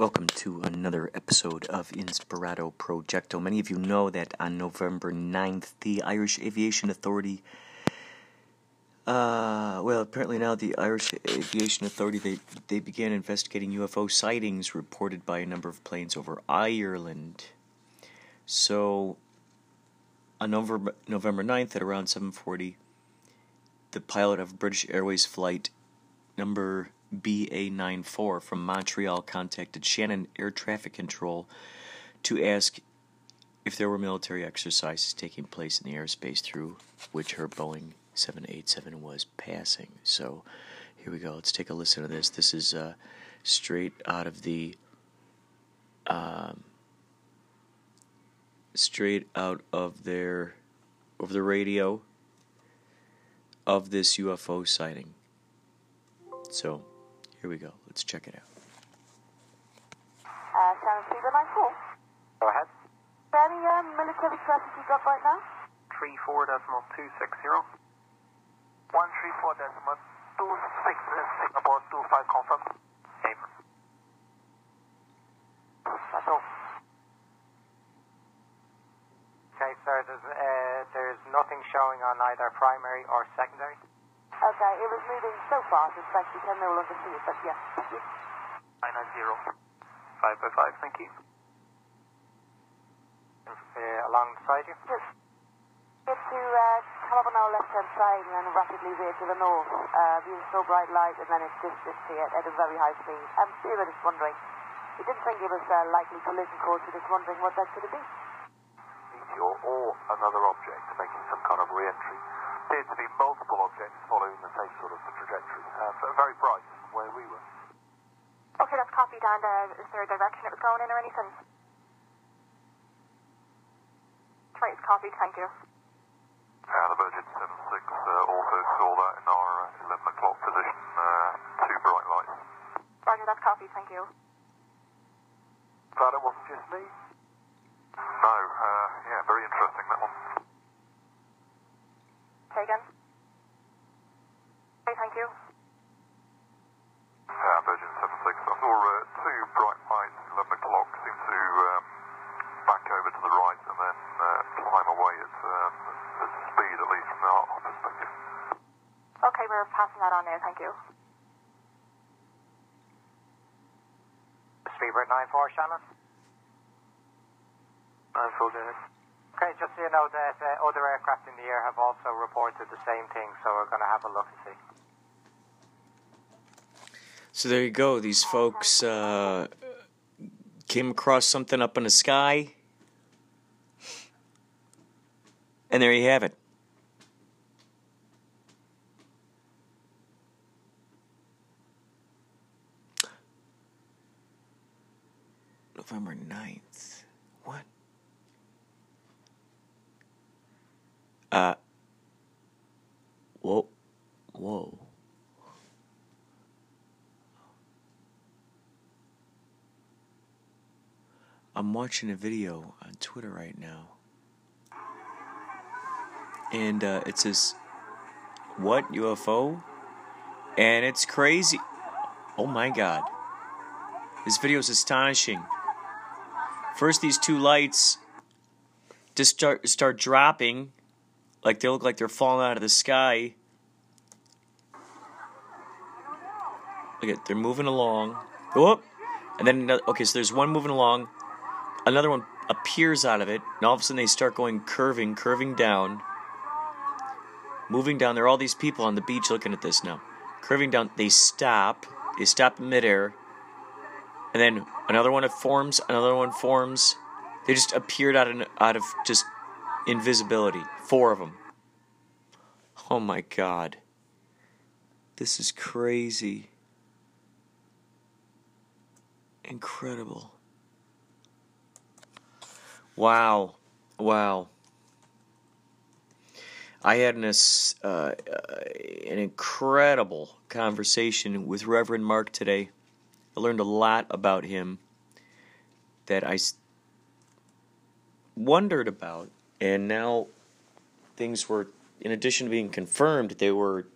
Welcome to another episode of Inspirato Projecto. Many of you know that on November 9th, the Irish Aviation Authority, uh, well, apparently now the Irish Aviation Authority, they, they began investigating UFO sightings reported by a number of planes over Ireland. So, on November, November 9th at around 740, the pilot of British Airways flight number BA94 from Montreal contacted Shannon Air Traffic Control to ask if there were military exercises taking place in the airspace through which her Boeing 787 was passing. So here we go. Let's take a listen to this. This is uh, straight out of the. Um, straight out of their over the radio of this UFO sighting. So here we go. Let's check it out. Uh, Shannon Speedbird line 4. Go ahead. Any um, military traffic you got right now? Three four decimal two six zero. One three four decimal two six Singapore two five confirm. Name. That's all. Okay, sir. There's uh, there's nothing showing on either primary or secondary. Okay, it was moving so fast, it's like we can no longer see it, but yes. Thank. Nine nine zero. Five by five. Thank you. Uh, alongside you. Yes. get to uh, come up on our left-hand side and then rapidly veer to the north. Uh, we saw bright light and then it just disappeared at a very high speed. Um, we were just wondering. We didn't think it was a likely collision course, we were just wondering what that could have been. Meteor or another object making some kind of re-entry. Appeared to be multiple objects following the same sort of trajectory. Uh, very bright from where we were. Okay, that's copied. And uh, is there a direction it was going in or anything? Right, it's copied. Thank you. Uh, the Virgin 76 uh, also saw that in our uh, 11 o'clock position. Uh, two bright lights. Roger, that's copied. Thank you. Glad it wasn't just me. No, uh, yeah, very interesting that one. Say again. Okay, thank you. Uh, Virgin 76. I saw uh, two bright lights, 11 o'clock, seem to um, back over to the right and then uh, climb away at, um, at speed, at least from our, our perspective. Okay, we're that on now. Thank you. Speedbird nine four, Shannon. Nine full Dennis. Okay, just so you know that uh, other aircraft in the air have also reported the same thing, so we're going to have a look and see. So there you go. These folks uh, came across something up in the sky. And there you have it. November 9th. What? Uh. Whoa. Whoa. I'm watching a video on Twitter right now. And uh, it says, What UFO? And it's crazy. Oh my god. This video is astonishing. First, these two lights just start, start dropping. Like they look like they're falling out of the sky. Look at they're moving along. Whoop! And then another, okay, so there's one moving along, another one appears out of it, and all of a sudden they start going curving, curving down, moving down. There are all these people on the beach looking at this now, curving down. They stop. They stop in midair, and then another one forms. Another one forms. They just appeared out of out of just invisibility. Four of them. Oh my god. This is crazy. Incredible. Wow. Wow. I had an, uh, uh, an incredible conversation with Reverend Mark today. I learned a lot about him that I wondered about, and now things were, in addition to being confirmed, they were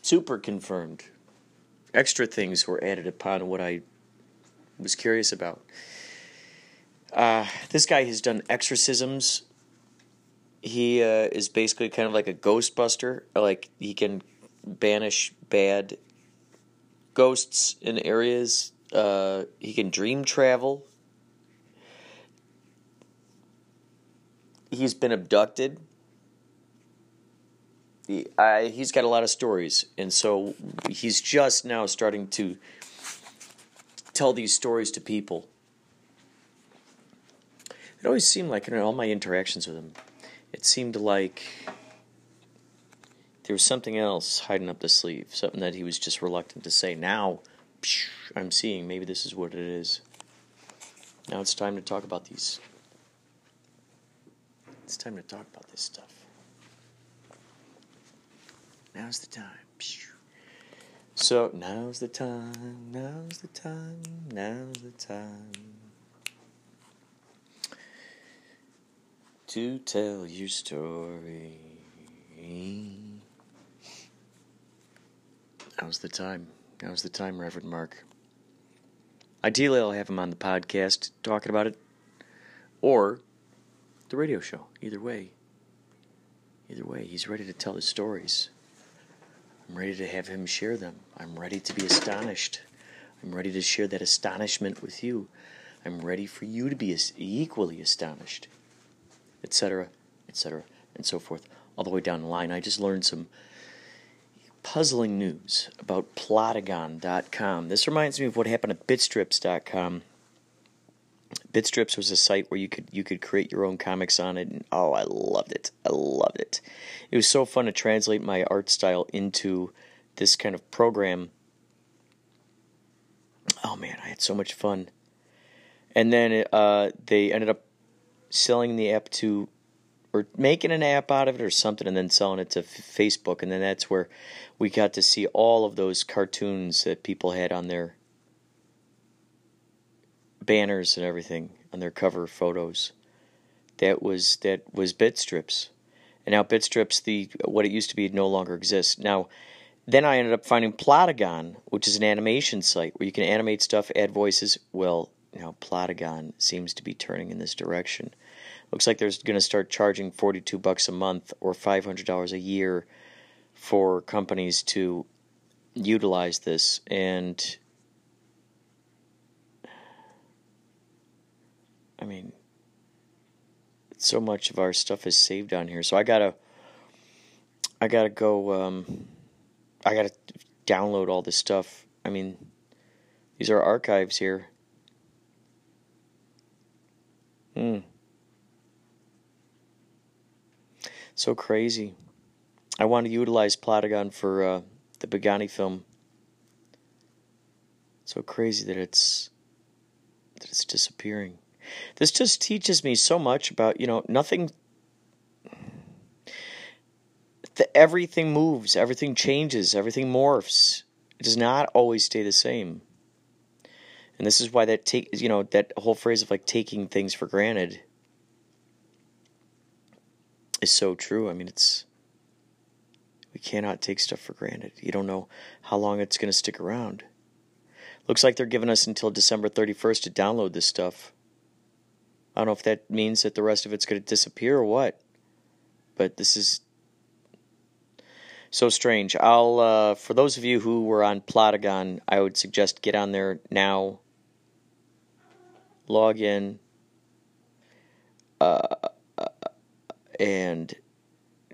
super confirmed. extra things were added upon what I was curious about. Uh, this guy has done exorcisms. He uh, is basically kind of like a ghostbuster. Like he can banish bad ghosts in areas. Uh, he can dream travel. He's been abducted. He, I, he's got a lot of stories, and so he's just now starting to tell these stories to people. It always seemed like in all my interactions with him, it seemed like there was something else hiding up the sleeve, something that he was just reluctant to say. Now, psh, I'm seeing maybe this is what it is. Now it's time to talk about these. It's time to talk about this stuff. Now's the time. Psh. So, now's the time, now's the time, now's the time to tell your story. Now's the time. Now's the time, Reverend Mark. Ideally, I'll have him on the podcast talking about it, or the radio show. Either way. Either way, he's ready to tell his stories. I'm ready to have him share them. I'm ready to be astonished. I'm ready to share that astonishment with you. I'm ready for you to be equally astonished, etc., etc., and so forth, all the way down the line. I just learned some puzzling news about Plotagon.com. This reminds me of what happened at Bitstrips.com. Bitstrips was a site where you could you could create your own comics on it, and oh, I loved it. I loved it. It was so fun to translate my art style into this kind of program. Oh man, I had so much fun. And then uh, they ended up selling the app to, or making an app out of it or something, and then selling it to Facebook. And then that's where we got to see all of those cartoons that people had on their banners and everything on their cover photos. That was that was Bitstrips, and now Bitstrips, the what it used to be, no longer exists. Now, then I ended up finding Plotagon, which is an animation site where you can animate stuff, add voices. Well, now Plotagon seems to be turning in this direction. Looks like they're going to start charging forty-two bucks a month or five hundred dollars a year for companies to utilize this and I mean, so much of our stuff is saved on here. So I gotta, I gotta go. Um, I gotta download all this stuff. I mean, these are archives here. Hmm. So crazy. I want to utilize Plotagon for uh, the Begani film. So crazy that it's that it's disappearing. This just teaches me so much about, you know, nothing. The, everything moves, everything changes, everything morphs. It does not always stay the same. And this is why that take you know that whole phrase of like taking things for granted is so true. I mean, it's we cannot take stuff for granted. You don't know how long it's going to stick around. Looks like they're giving us until December 31st to download this stuff. I don't know if that means that the rest of it's going to disappear or what. But this is so strange. I'll uh, for those of you who were on Plotagon, I would suggest get on there now. Log in. Uh, and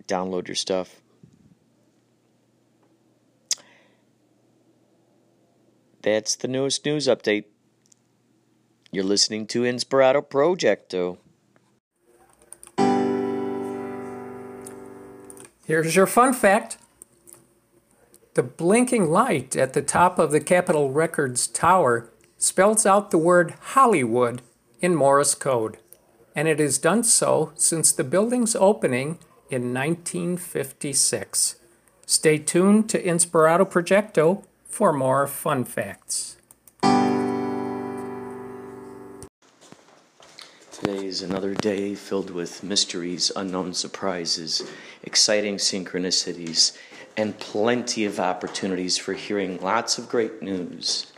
download your stuff. That's the newest news update. You're listening to Inspirato Projecto. Here's your fun fact. The blinking light at the top of the Capitol Records tower spells out the word Hollywood in Morse code, and it has done so since the building's opening in 1956. Stay tuned to Inspirato Projecto for more fun facts. Today is another day filled with mysteries, unknown surprises, exciting synchronicities, and plenty of opportunities for hearing lots of great news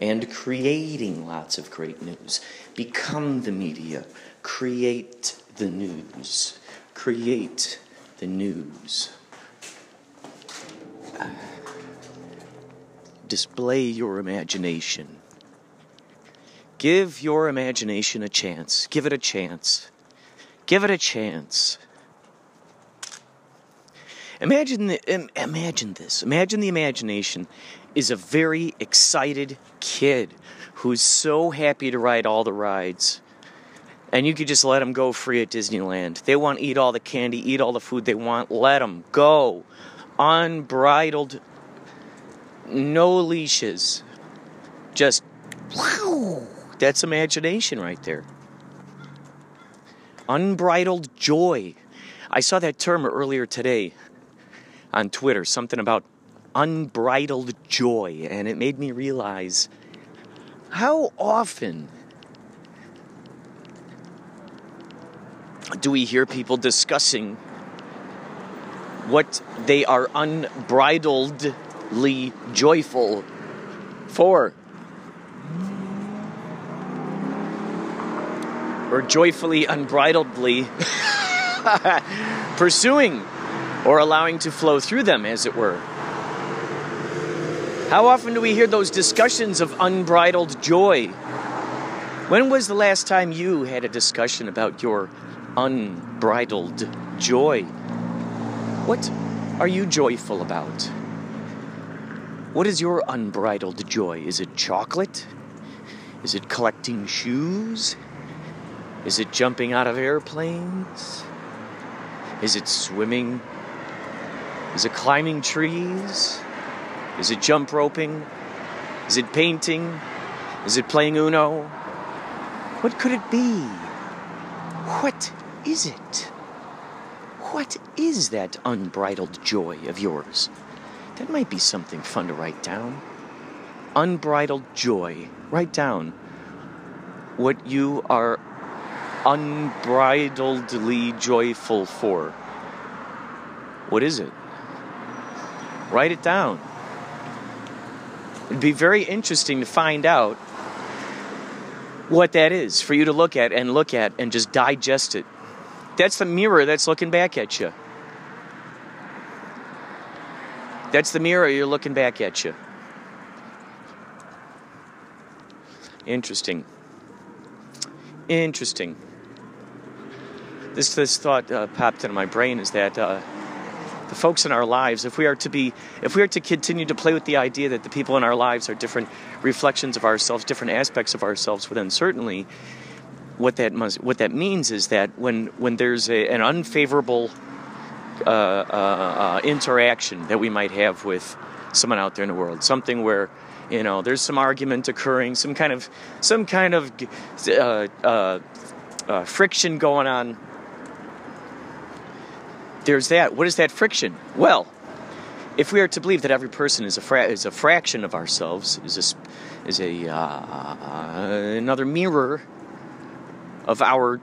and creating lots of great news. Become the media, create the news, create the news. Display your imagination. Give your imagination a chance. Give it a chance. Give it a chance. Imagine the, imagine this. Imagine the imagination is a very excited kid who's so happy to ride all the rides. And you could just let them go free at Disneyland. They want to eat all the candy, eat all the food they want. Let them go. Unbridled, no leashes. Just, wow. That's imagination right there. Unbridled joy. I saw that term earlier today on Twitter, something about unbridled joy, and it made me realize how often do we hear people discussing what they are unbridledly joyful for? Or joyfully, unbridledly pursuing or allowing to flow through them, as it were. How often do we hear those discussions of unbridled joy? When was the last time you had a discussion about your unbridled joy? What are you joyful about? What is your unbridled joy? Is it chocolate? Is it collecting shoes? Is it jumping out of airplanes? Is it swimming? Is it climbing trees? Is it jump roping? Is it painting? Is it playing Uno? What could it be? What is it? What is that unbridled joy of yours? That might be something fun to write down. Unbridled joy. Write down what you are unbridledly joyful for. What is it? Write it down. It'd be very interesting to find out what that is for you to look at and look at and just digest it. That's the mirror that's looking back at you. That's the mirror you're looking back at you. Interesting. Interesting. This this thought uh, popped into my brain is that uh, the folks in our lives, if we are to be, if we are to continue to play with the idea that the people in our lives are different reflections of ourselves, different aspects of ourselves, well then certainly what that must, what that means is that when when there's a, an unfavorable uh, uh, uh, interaction that we might have with someone out there in the world, something where you know there's some argument occurring, some kind of some kind of uh, uh, uh, friction going on. There's that. What is that friction? Well, if we are to believe that every person is a fra- is a fraction of ourselves, is a is a another mirror of our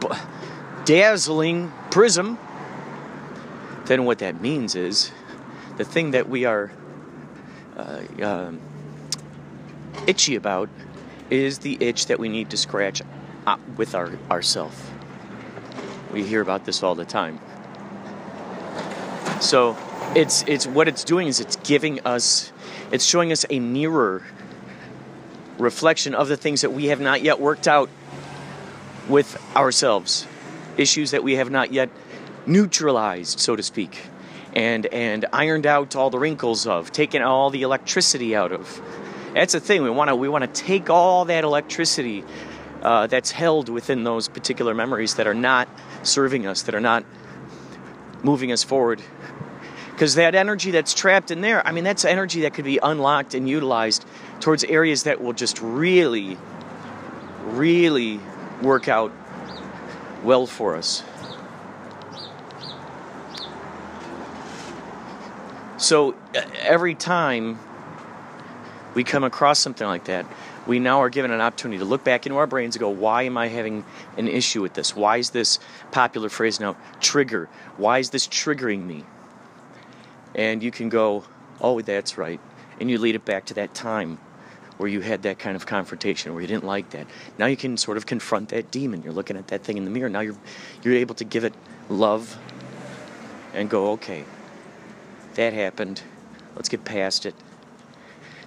b- dazzling prism, then what that means is the thing that we are uh, um, itchy about is the itch that we need to scratch uh, with our ourself. We hear about this all the time. So it's it's what it's doing is it's giving us it's showing us a mirror reflection of the things that we have not yet worked out with ourselves, issues that we have not yet neutralized, so to speak, and and ironed out all the wrinkles of, taken all the electricity out of. That's the thing. We want to we want to take all that electricity uh, that's held within those particular memories that are not serving us, that are not moving us forward. Because that energy that's trapped in there, I mean, that's energy that could be unlocked and utilized towards areas that will just really, really work out well for us. So every time we come across something like that, we now are given an opportunity to look back into our brains and go, why am I having an issue with this? Why is this popular phrase now trigger? Why is this triggering me? And you can go, oh, that's right. And you lead it back to that time where you had that kind of confrontation where you didn't like that. Now you can sort of confront that demon. You're looking at that thing in the mirror. Now you're you're able to give it love and go, okay, that happened. Let's get past it.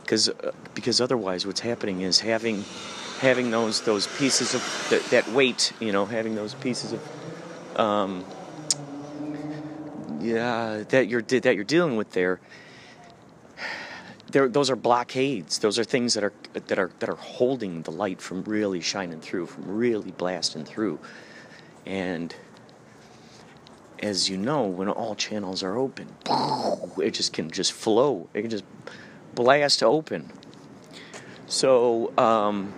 Because uh, because otherwise, what's happening is having having those those pieces of that, that weight, you know, having those pieces of um, yeah that you're that you're dealing with there. There, those are blockades. Those are things that are that are that are holding the light from really shining through, from really blasting through, and as you know, when all channels are open, it just can just flow. It can just blast open. So um,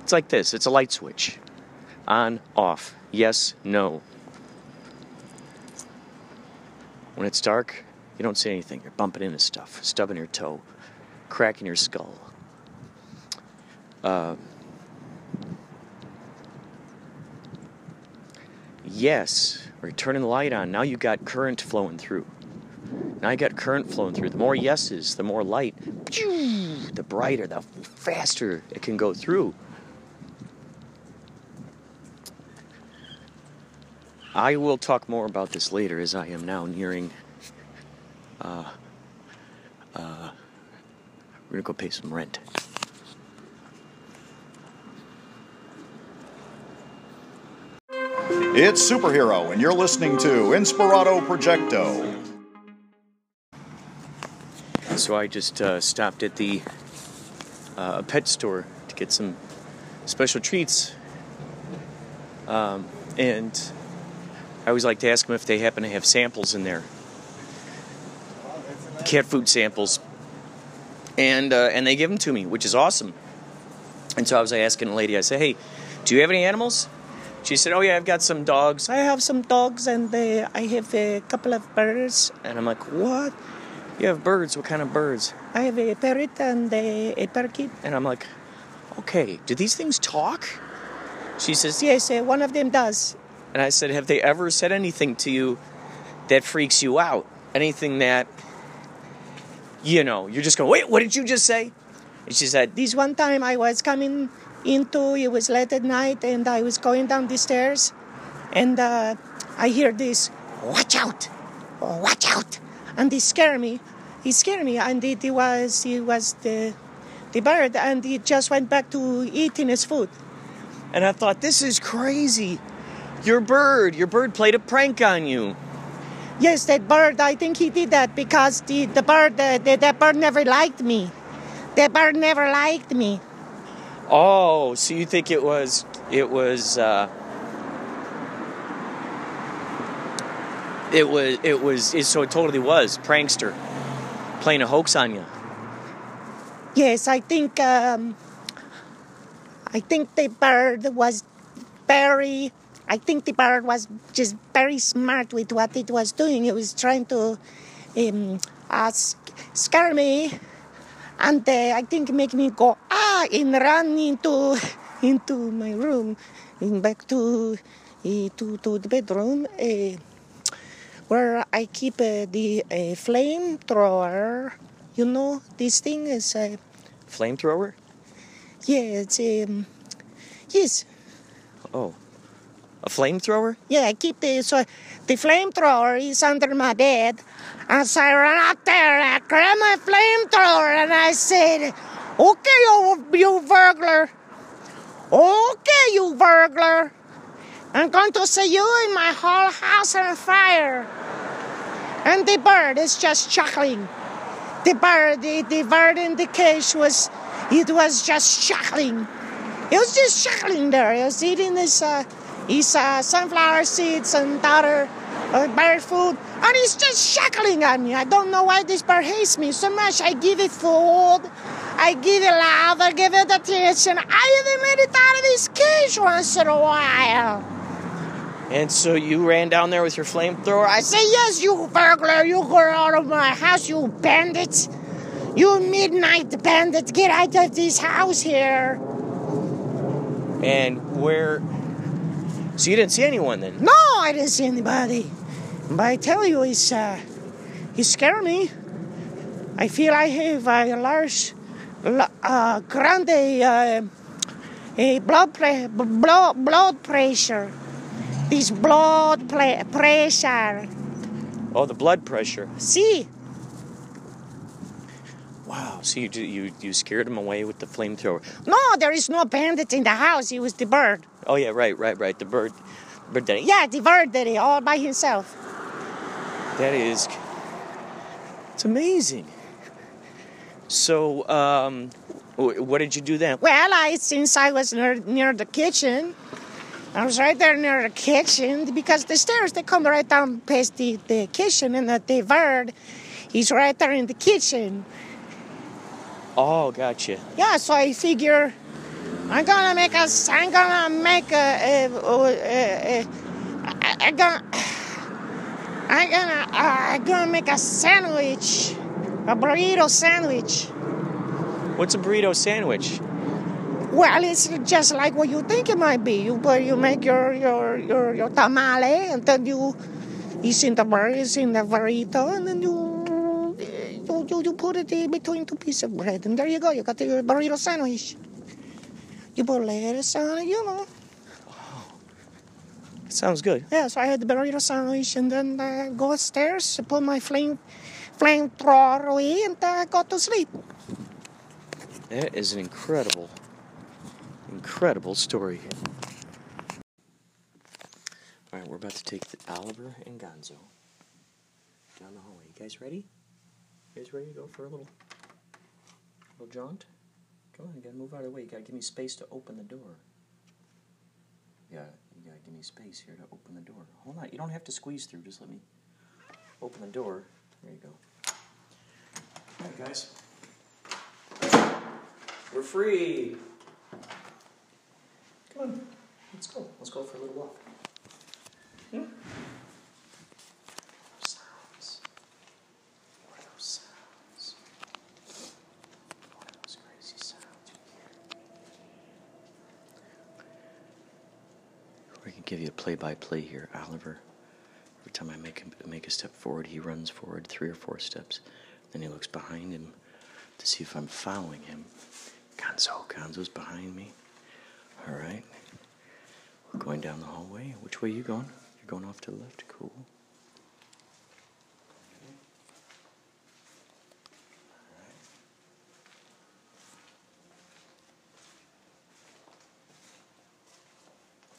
it's like this. It's a light switch, on, off, yes, no. When it's dark, you don't see anything. You're bumping into stuff, stubbing your toe, cracking your skull. Uh, yes, or turning the light on. Now you've got current flowing through. Now I got current flowing through. The more yeses, the more light, the brighter, the faster it can go through. I will talk more about this later as I am now nearing. Uh, uh, we're gonna go pay some rent. It's Superhero, and you're listening to Inspirato Projecto. So I just uh, stopped at the uh, pet store to get some special treats. Um, and I always like to ask them if they happen to have samples in there cat food samples. And, uh, and they give them to me, which is awesome. And so I was asking a lady, I said, hey, do you have any animals? She said, "Oh yeah, I've got some dogs. I have some dogs, and uh, I have a couple of birds." And I'm like, "What? You have birds? What kind of birds?" I have a parrot and a, a parakeet. And I'm like, "Okay, do these things talk?" She says, "Yes, uh, one of them does." And I said, "Have they ever said anything to you that freaks you out? Anything that you know you're just going, wait, what did you just say?" And she said, "This one time I was coming." into it was late at night and i was going down the stairs and uh, i hear this watch out watch out and it scared me. He scared me. And it, it was it was the the bird and he just went back to eating his food. And i thought this is crazy. Your bird your bird played a prank on you. Yes that bird i think he did that because the, the bird uh, the, that bird never liked me. That bird never liked me. Oh, so you think it was it was uh, it was it was it, so it totally was prankster playing a hoax on you. Yes, I think um, I think the bird was very I think the bird was just very smart with what it was doing. It was trying to um, uh, scare me and uh, I think make me go ah and run into into my room, and back to uh, to to the bedroom uh, where I keep uh, the uh, flamethrower. You know, this thing is a flamethrower. Yeah, it's um, yes. Oh, a flamethrower? Yeah, I keep the so the flamethrower is under my bed. And so I ran out there and I grabbed my flamethrower and I said, Okay, you, you burglar. Okay, you burglar. I'm going to set you in my whole house on fire. And the bird is just chuckling. The bird, the, the bird in the cage was, it was just chuckling. It was just chuckling there. It was eating his, uh, his uh, sunflower seeds and other uh, bird food. And he's just chuckling at me. I don't know why this bird hates me so much. I give it food. I give it love. I give it attention. I even let it out of this cage once in a while. And so you ran down there with your flamethrower? I say, yes, you burglar. You go out of my house, you bandit. You midnight bandit. Get out of this house here. And where... So you didn't see anyone then? No, I didn't see anybody. But I tell you, it's uh, It scared me. I feel I have a large, uh, grande uh, a blood, pre- blood, blood pressure. This blood pre- pressure. Oh, the blood pressure. See? Wow. So you you you scared him away with the flamethrower? No, there is no bandit in the house. It was the bird. Oh yeah, right, right, right. The bird, bird daddy. Yeah, the bird it all by himself. That is. It's amazing. So, um, what did you do then? Well, I since I was near, near the kitchen, I was right there near the kitchen because the stairs they come right down past the, the kitchen, and the, bird, he's right there in the kitchen. Oh, gotcha. Yeah, so I figure I'm gonna make a, I'm gonna make a, a, a, a, a I, I gonna, I'm gonna, uh, I'm gonna make a sandwich, a burrito sandwich. What's a burrito sandwich? Well, it's just like what you think it might be. You put, you make your your your, your tamale, and then you it's in the it's in the burrito, and then you you, you, you put it in between two pieces of bread, and there you go. You got your burrito sandwich. You put lettuce on it, you know. Sounds good. Yeah, so I had the burrito sandwich, and then uh, go upstairs, put my flame flamethrower away, and uh, go to sleep. That is an incredible, incredible story. All right, we're about to take the Oliver and Gonzo down the hallway. You guys ready? You guys ready to go for a little, little jaunt? Come on, you gotta move out of the way. You gotta give me space to open the door. Yeah, you gotta give me space here to open the door. Hold on, you don't have to squeeze through. Just let me open the door. There you go. All right, guys. We're free. Come on, let's go. Let's go for a little walk. Hmm? Sounds. What are those sounds? What are those crazy sounds we hear? We can give you a play-by-play here, Oliver. Every time I make him make a step forward, he runs forward three or four steps. Then he looks behind him to see if I'm following him. Gonzo, Gonzo's behind me. All right. We're going down the hallway. Which way are you going? You're going off to the left. Cool.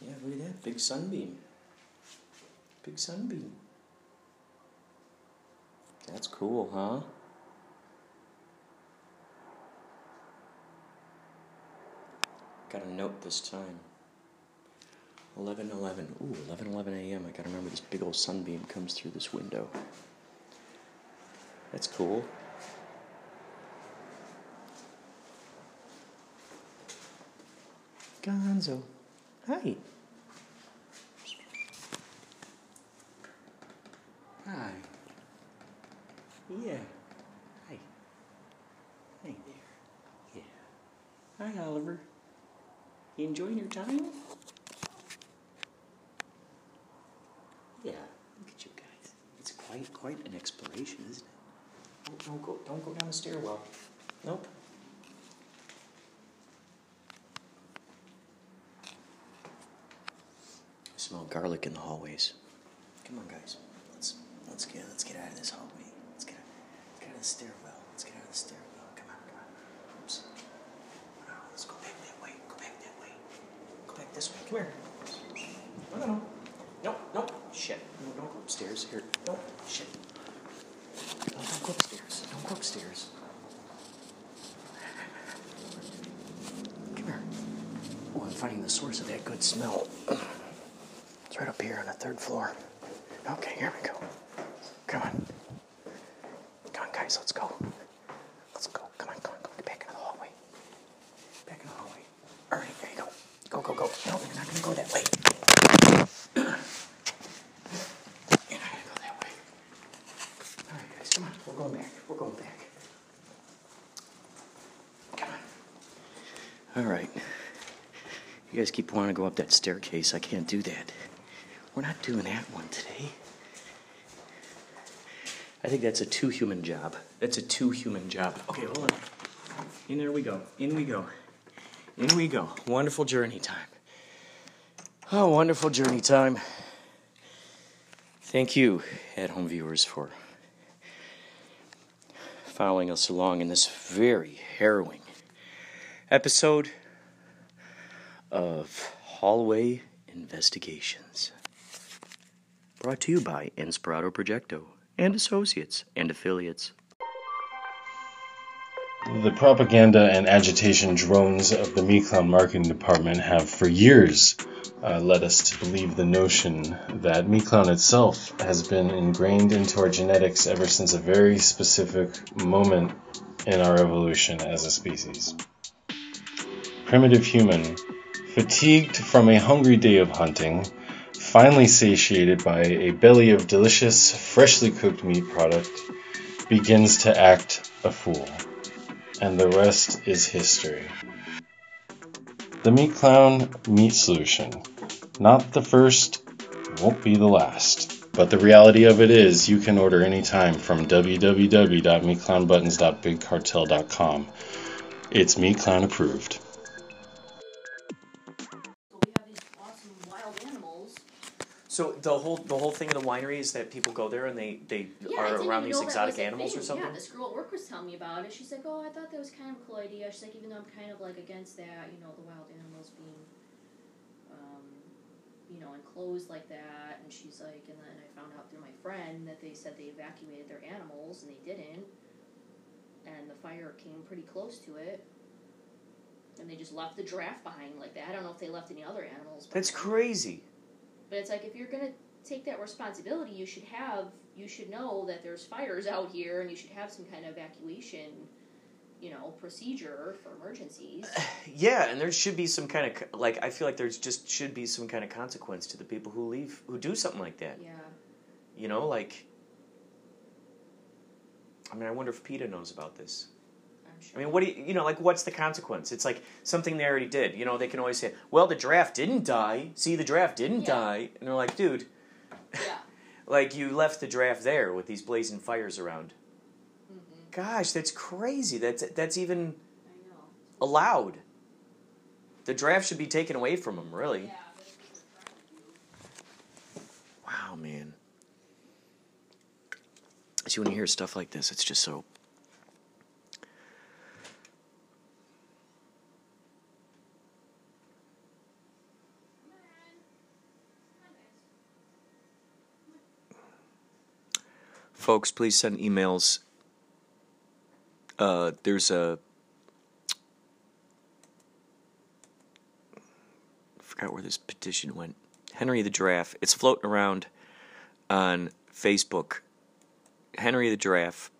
Yeah, look at that. Big sunbeam. Big sunbeam. That's cool, huh? Got a note this time. 11 11. Ooh, 11 11 a.m. I gotta remember this big old sunbeam comes through this window. That's cool. Gonzo. Hi. Hi. Yeah. Hi. Hey there. Yeah. Hi, Oliver. You enjoying your time? Yeah. Look at you guys. It's quite quite an exploration, isn't it? Don't, don't go don't go down the stairwell. Nope. I smell garlic in the hallways. Come on, guys. Let's let's get let's get out of this hallway. Let's get let's get out of the stairwell. Let's get out of the stairwell. Come on, come on. Oops. Oh, let's go back that way. Go back that way. Go back this way. Come here. No, no, no. No, no. Shit. No, don't go upstairs. Here. No. Shit. No, don't go upstairs. Don't go upstairs. Come here. Oh, I'm finding the source of that good smell. It's right up here on the third floor. Okay, here we go. Come on. Come on, guys, let's go. Let's go. Come on, come on, come on. Get back into the hallway. Back in the hallway. All right, there you go. Go, go, go. No, you're not going to go that way. You're not going to go that way. All right, guys, come on. We're going back. We're going back. Come on. All right. Guys keep wanting to go up that staircase. I can't do that. We're not doing that one today. I think that's a two human job. That's a two human job. Okay, hold on. In there we go. In we go. In we go. Wonderful journey time. Oh, wonderful journey time. Thank you, at home viewers, for following us along in this very harrowing episode of Hallway Investigations. Brought to you by Inspirato Projecto and Associates and Affiliates. The propaganda and agitation drones of the Meat Clown marketing department have for years uh, led us to believe the notion that Meat Clown itself has been ingrained into our genetics ever since a very specific moment in our evolution as a species. Primitive human, fatigued from a hungry day of hunting, finally satiated by a belly of delicious, freshly cooked meat product, begins to act a fool and the rest is history. The Meat Clown Meat Solution. Not the first, won't be the last. But the reality of it is, you can order anytime from www.meatclownbuttons.bigcartel.com. It's Meat Clown approved. So the whole the whole thing of the winery is that people go there and they they Yeah, are around these exotic animals or something. Yeah, this girl at work was telling me about it. She's like, "Oh, I thought that was kind of a cool idea." She's like, "Even though I'm kind of like against that, you know, the wild animals being, um, you know, enclosed like that." And she's like, and then I found out through my friend that they said they evacuated their animals and they didn't, and the fire came pretty close to it. And they just left the giraffe behind like that. I don't know if they left any other animals. That's behind. crazy. But it's like if you're gonna take that responsibility, you should have you should know that there's fires out here, and you should have some kind of evacuation, you know, procedure for emergencies. Yeah, and there should be some kind of like I feel like there's just should be some kind of consequence to the people who leave who do something like that. Yeah. You know, like I mean, I wonder if PETA knows about this. Sure. I mean, what do you, you know, like, what's the consequence? It's like something they already did. You know, they can always say, well, the draft didn't die. See, the draft didn't Yeah. die. And they're like, dude, yeah. like, you left the draft there with these blazing fires around. Mm-hmm. Gosh, that's crazy. That's, that's even allowed. The draft should be taken away from them, really. Yeah. But if they were trying to- Wow, man. See, when you hear stuff like this, it's just so. Folks, please send emails. Uh, there's a. I forgot where this petition went. Henry the Giraffe. It's floating around on Facebook. Henry the Giraffe.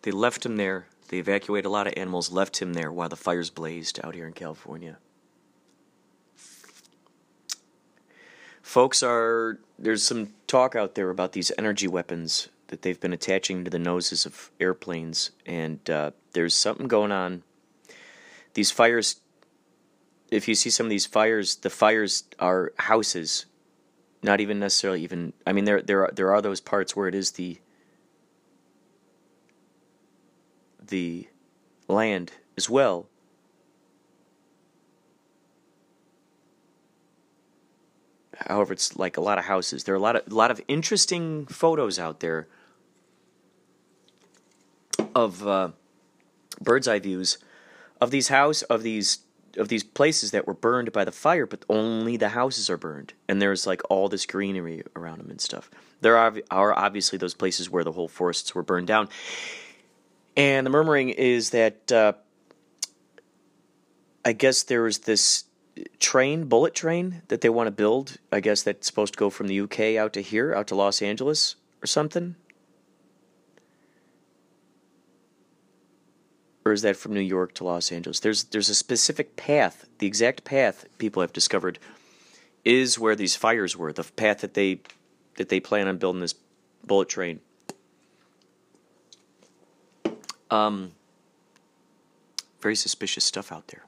They left him there. They evacuated a lot of animals, left him there while the fires blazed out here in California. Folks are there's some talk out there about these energy weapons that they've been attaching to the noses of airplanes, and uh, there's something going on. These fires, if you see some of these fires, the fires are houses, not even necessarily even. I mean, there there are, there are those parts where it is the the land as well. However, it's like a lot of houses. There are a lot of a lot of interesting photos out there of uh, bird's eye views of these house of these of these places that were burned by the fire, but only the houses are burned, and there's like all this greenery around them and stuff. There are are obviously those places where the whole forests were burned down, and the murmuring is that uh, I guess there was this train, bullet train that they want to build. I guess that's supposed to go from the UK out to here, out to Los Angeles or something. Or is that from New York to Los Angeles? There's there's a specific path. The exact path people have discovered is where these fires were. The path that they that they plan on building this bullet train. Um, very suspicious stuff out there.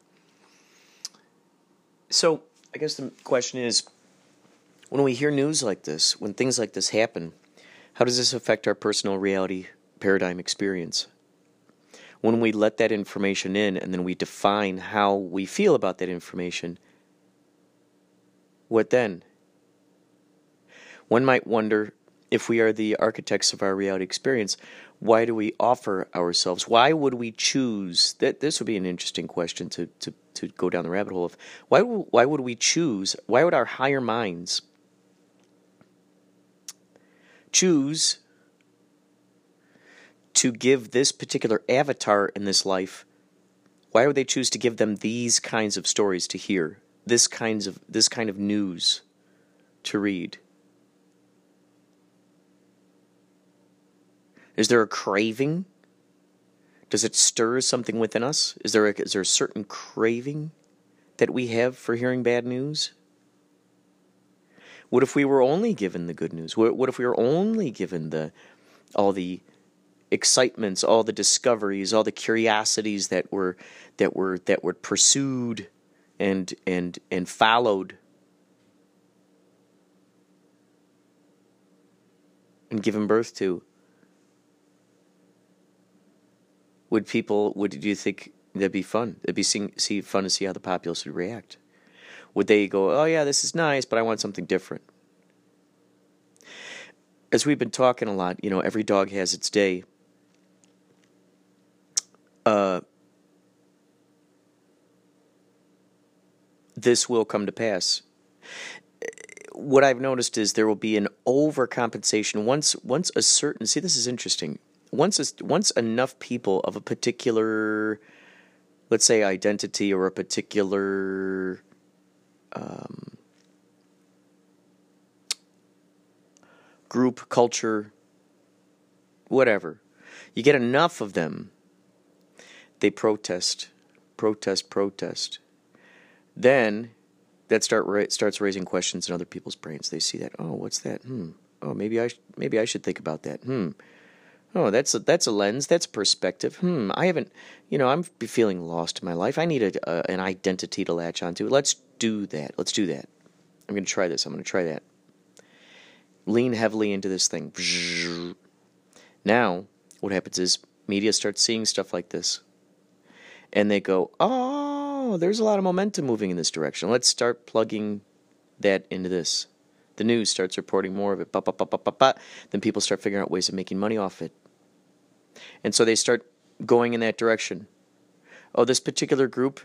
So I guess the question is, when we hear news like this, when things like this happen, how does this affect our personal reality paradigm experience? When we let that information in and then we define how we feel about that information, what then? One might wonder if we are the architects of our reality experience, why do we offer ourselves? Why would we choose? That this would be an interesting question to, to, to go down the rabbit hole of. Why why would we choose? Why would our higher minds choose to give this particular avatar in this life? Why would they choose to give them these kinds of stories to hear? This kinds of this kind of news to read? Is there a craving? Does it stir something within us? Is there a, is there a certain craving that we have for hearing bad news? What if we were only given the good news? What, if we were only given the all the excitements, all the discoveries, all the curiosities that were that were that were pursued and and and followed and given birth to? Would people would do you think that'd be fun? It'd be see, see fun to see how the populace would react. Would they go, "Oh yeah, this is nice, but I want something different"? As we've been talking a lot, you know, every dog has its day. Uh, this will come to pass. What I've noticed is there will be an overcompensation once once a certain see this is interesting once once enough people of a particular let's say identity or a particular um, group culture whatever you get enough of them they protest protest protest. Then that start starts raising questions in other people's brains. They see that oh what's that? Hmm. Oh maybe i sh- maybe i should think about that. Hmm Oh, that's a, that's a lens. That's perspective. Hmm. I haven't, you know, I'm feeling lost in my life. I need a, uh, an identity to latch onto. Let's do that. Let's do that. I'm going to try this. I'm going to try that. Lean heavily into this thing. Now, what happens is media starts seeing stuff like this, and they go, "Oh, there's a lot of momentum moving in this direction. Let's start plugging that into this." The news starts reporting more of it. Bah, bah, bah, then people start figuring out ways of making money off it. And so they start going in that direction. Oh, this particular group,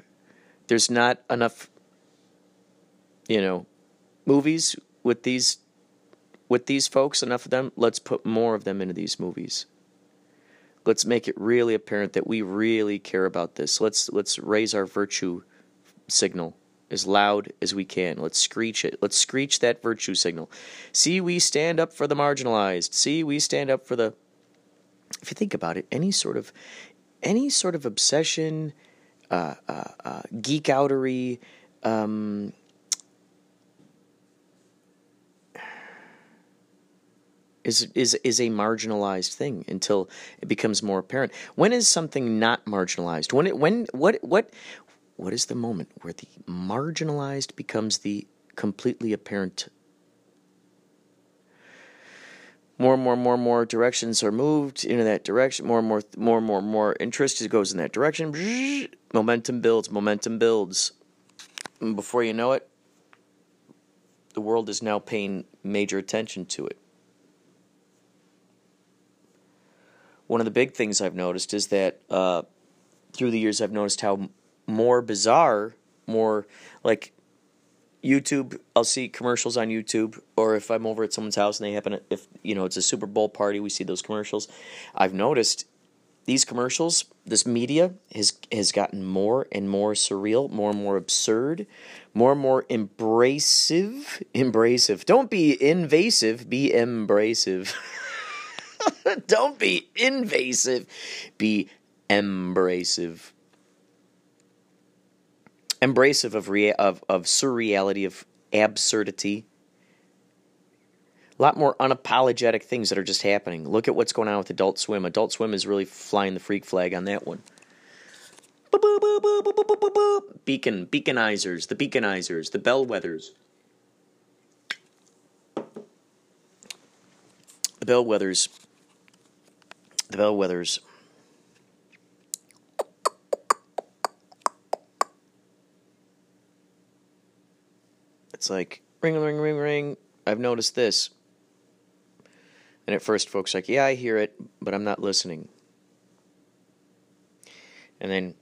there's not enough, you know, movies with these with these folks, enough of them. Let's put more of them into these movies. Let's make it really apparent that we really care about this. Let's let's raise our virtue signal as loud as we can. Let's screech it. Let's screech that virtue signal. See, we stand up for the marginalized. See, we stand up for the if you think about it, any sort of any sort of obsession, uh, uh, uh, geek outery, um, is is is a marginalized thing until it becomes more apparent. When is something not marginalized? When it when what what what is the moment where the marginalized becomes the completely apparent more and more and more and more directions are moved into that direction. More and more, more and more and more interest goes in that direction. Momentum builds, momentum builds. And before you know it, the world is now paying major attention to it. One of the big things I've noticed is that uh, through the years, I've noticed how more bizarre, more like YouTube, I'll see commercials on YouTube, or if I'm over at someone's house and they happen, to, if you know it's a Super Bowl party, we see those commercials. I've noticed these commercials, this media has has gotten more and more surreal, more and more absurd, more and more embracive. Embracive. Don't be invasive. Be embracive. Don't be invasive. Be embracive embracive of, rea- of, of surreality, of absurdity. A lot more unapologetic things that are just happening. Look at what's going on with Adult Swim. Adult Swim is really flying the freak flag on that one. Boop, boop, boop, Beacon, beaconizers, the beaconizers, the bellwethers. The bellwethers, the bellwethers It's like ring, ring, ring, ring. I've noticed this. And at first, folks like, yeah, I hear it, but I'm not listening. And then,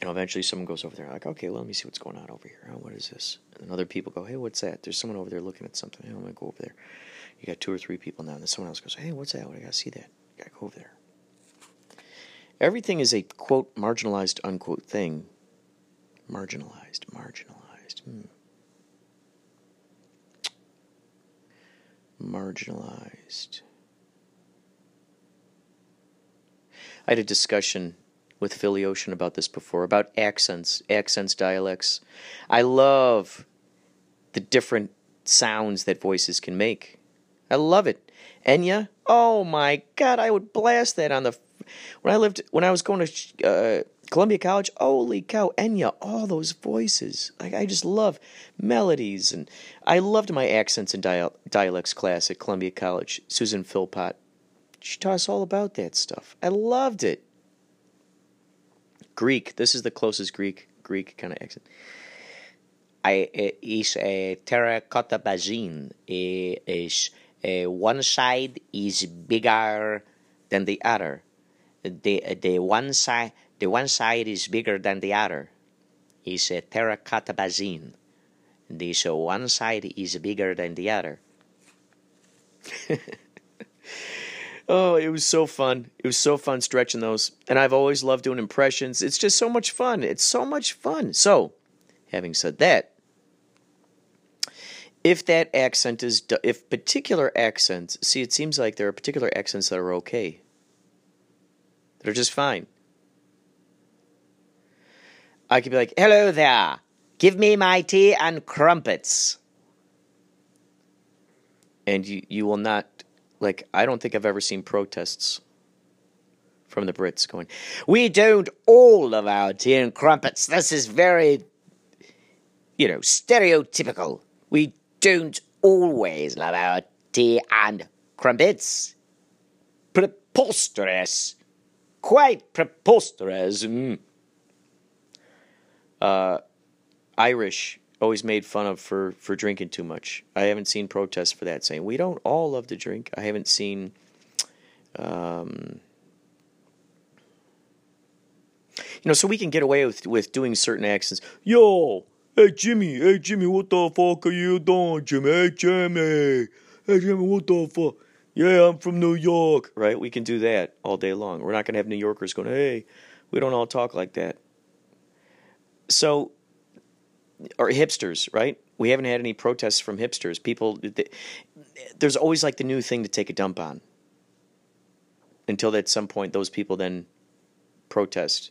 you know, eventually someone goes over there, like, okay, well, let me see what's going on over here. What is this? And then other people go, hey, what's that? There's someone over there looking at something. Hey, I'm going to go over there. You got two or three people now. And then someone else goes, hey, what's that? I got to see that. Got to go over there. Everything is a quote marginalized unquote thing. Marginalized, marginalized. Hmm. Marginalized. I had a discussion with Philly Ocean about this before about accents, accents, dialects. I love the different sounds that voices can make. I love it. Enya, oh my God, I would blast that on the. When I lived, when I was going to uh, Columbia College, holy cow, Enya, all those voices. Like I just love melodies, and I loved my accents and dial- dialects class at Columbia College. Susan Philpott, she taught us all about that stuff. I loved it. Greek. This is the closest Greek Greek kind of accent. I eh, is a terracotta basin. Eh, is one side is bigger than the other. The the one side the one side is bigger than the other. Is a terracotta basin. This one side is bigger than the other. Oh, it was so fun. It was so fun stretching those. And I've always loved doing impressions. It's just so much fun. It's so much fun. So, having said that, if that accent is, if particular accents, see, it seems like there are particular accents that are okay, that are just fine. I could be like, hello there, give me my tea and crumpets. And you, you will not like I don't think I've ever seen protests from the Brits going, "We don't all love our tea and crumpets. This is very, you know, stereotypical. We don't always love our tea and crumpets. Preposterous, quite preposterous." Mm. Uh, Irish always made fun of for for drinking too much. I haven't seen protests for that saying we don't all love to drink. I haven't seen um, you know, so we can get away with with doing certain accents. Yo, hey Jimmy, hey Jimmy, what the fuck are you doing, Jimmy? Hey Jimmy, hey Jimmy, what the fuck? Yeah, I'm from New York, right? We can do that all day long. We're not gonna have New Yorkers going, hey, we don't all talk like that. So or hipsters, right? We haven't had any protests from hipsters. People, they, there's always like the new thing to take a dump on. Until at some point, those people then protest.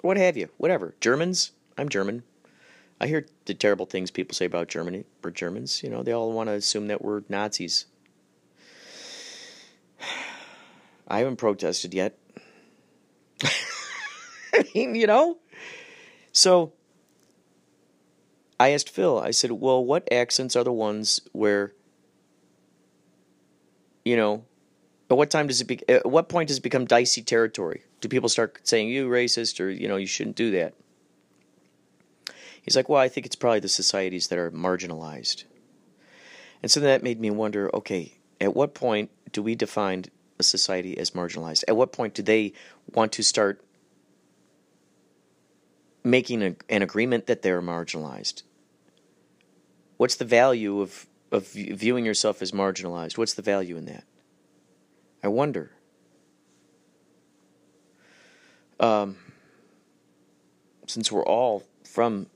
What have you? Whatever. Germans. I'm German. I hear the terrible things people say about Germany or Germans. You know, they all want to assume that we're Nazis. I haven't protested yet. Mean, you know, so I asked Phil, I said, well, what accents are the ones where, you know, at what time does it be, at what point does it become dicey territory? Do people start saying, you racist, or, you know, you shouldn't do that? He's like, well, I think it's probably the societies that are marginalized. And so that made me wonder okay, at what point do we define a society as marginalized? At what point do they want to start making a, an agreement that they're marginalized? What's the value of, of viewing yourself as marginalized? What's the value in that? I wonder. Um, since we're all from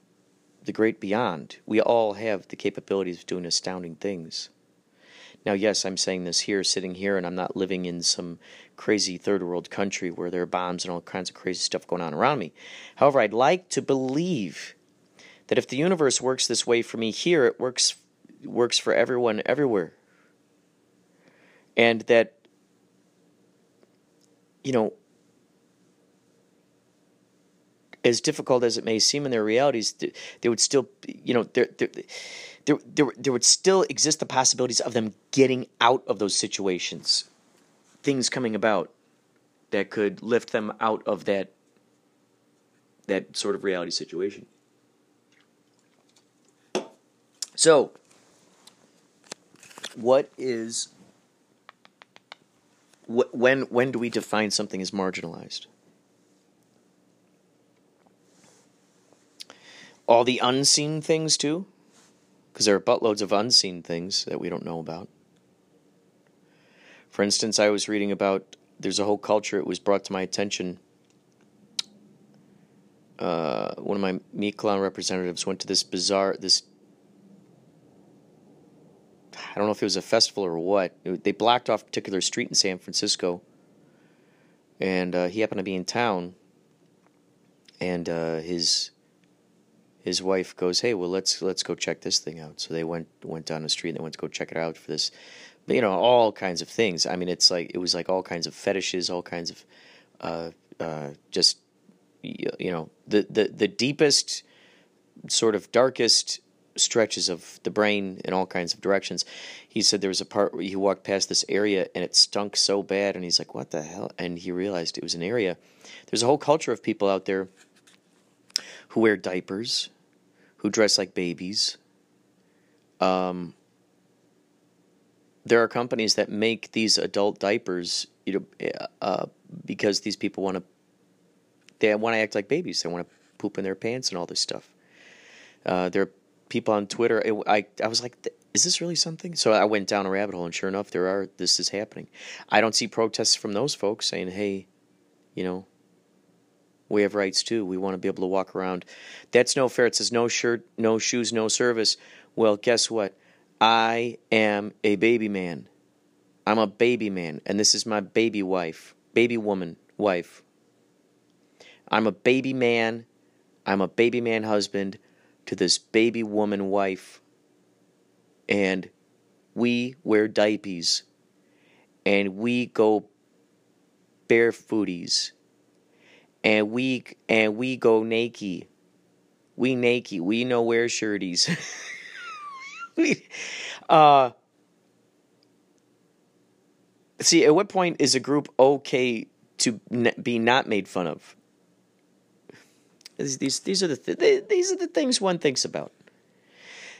the great beyond, we all have the capabilities of doing astounding things. Now, yes, I'm saying this here, sitting here, and I'm not living in some crazy third world country where there are bombs and all kinds of crazy stuff going on around me. However, I'd like to believe that if the universe works this way for me here, it works works for everyone everywhere. And that you know as difficult as it may seem in their realities, they would still, you know, there, there, there, there, there would still exist the possibilities of them getting out of those situations, things coming about that could lift them out of that that sort of reality situation. So, what is wh- when when do we define something as marginalized? All the unseen things too, because there are buttloads of unseen things that we don't know about. For instance, I was reading about there's a whole culture. It was brought to my attention. Uh, one of my Meat Clown representatives went to this bizarre this I don't know if it was a festival or what. They blocked off a particular street in San Francisco, and uh, he happened to be in town. And uh, his his wife goes, "Hey, well let's let's go check this thing out." So they went went down the street and they went to go check it out for this, you know, all kinds of things. I mean, it's like it was like all kinds of fetishes, all kinds of uh, uh, just you know the the the deepest sort of darkest stretches of the brain in all kinds of directions. He said there was a part where he walked past this area and it stunk so bad, and he's like, "What the hell?" And he realized it was an area. There's a whole culture of people out there who wear diapers, who dress like babies. Um, there are companies that make these adult diapers, you know, uh, because these people want to. They want to act like babies. They want to poop in their pants and all this stuff. Uh, there are people on Twitter. It, I I was like, is this really something? So I went down a rabbit hole, and sure enough, there are. This is happening. I don't see protests from those folks saying, "Hey, you know, we have rights too. We want to be able to walk around." That's no fair. It says no shirt, no shoes, no service. Well, guess what? I am a baby man. I'm a baby man, and this is my baby wife, baby woman, wife. I'm a baby man. I'm a baby man husband to this baby woman wife, and we wear diapers, and we go barefooties, and we and we go naked. We naked. We no wear shirties. uh, see, at what point is a group okay to be not made fun of? These these are the th- these are the things one thinks about.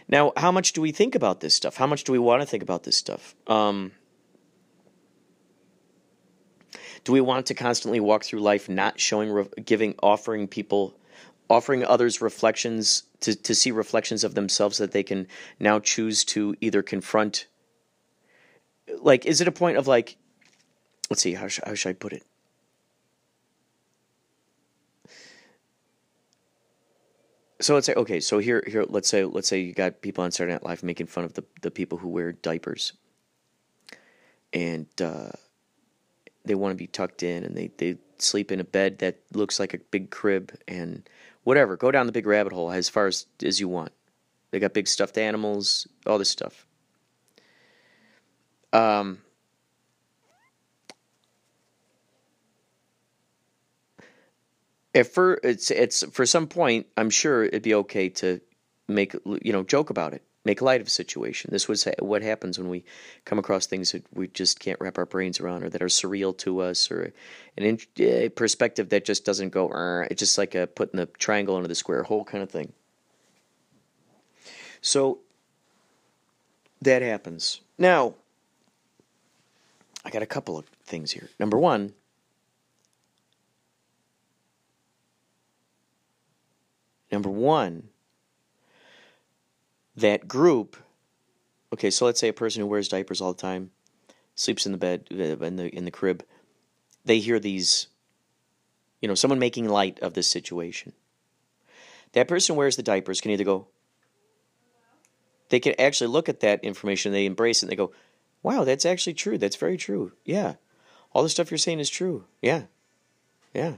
Now, how much do we think about this stuff? How much do we want to think about this stuff? Um, do we want to constantly walk through life not showing, giving, offering people, offering others reflections to, to see reflections of themselves that they can now choose to either confront? Like, is it a point of like, let's see, how, sh- how should I put it? so let's say okay so here here let's say let's say you got people on Saturday Night Live making fun of the the people who wear diapers and uh, they want to be tucked in and they they sleep in a bed that looks like a big crib and whatever go down the big rabbit hole as far as as you want. They got big stuffed animals all this stuff. Um if for it's it's for some point, I'm sure it'd be okay to make you know joke about it, make light of a situation. This was what happens when we come across things that we just can't wrap our brains around, or that are surreal to us, or an in, a perspective that just doesn't go. It's just like a putting the triangle into the square hole kind of thing. So that happens now. I got a couple of things here. Number one Number one, that group. Okay, so let's say a person who wears diapers all the time, sleeps in the bed uh, in the in the crib. They hear these, you know, someone making light of this situation. That person wears the diapers can either go. They can actually look at that information, they embrace it, and they go, "Wow, that's actually true. That's very true. Yeah, all the stuff you're saying is true. Yeah, yeah."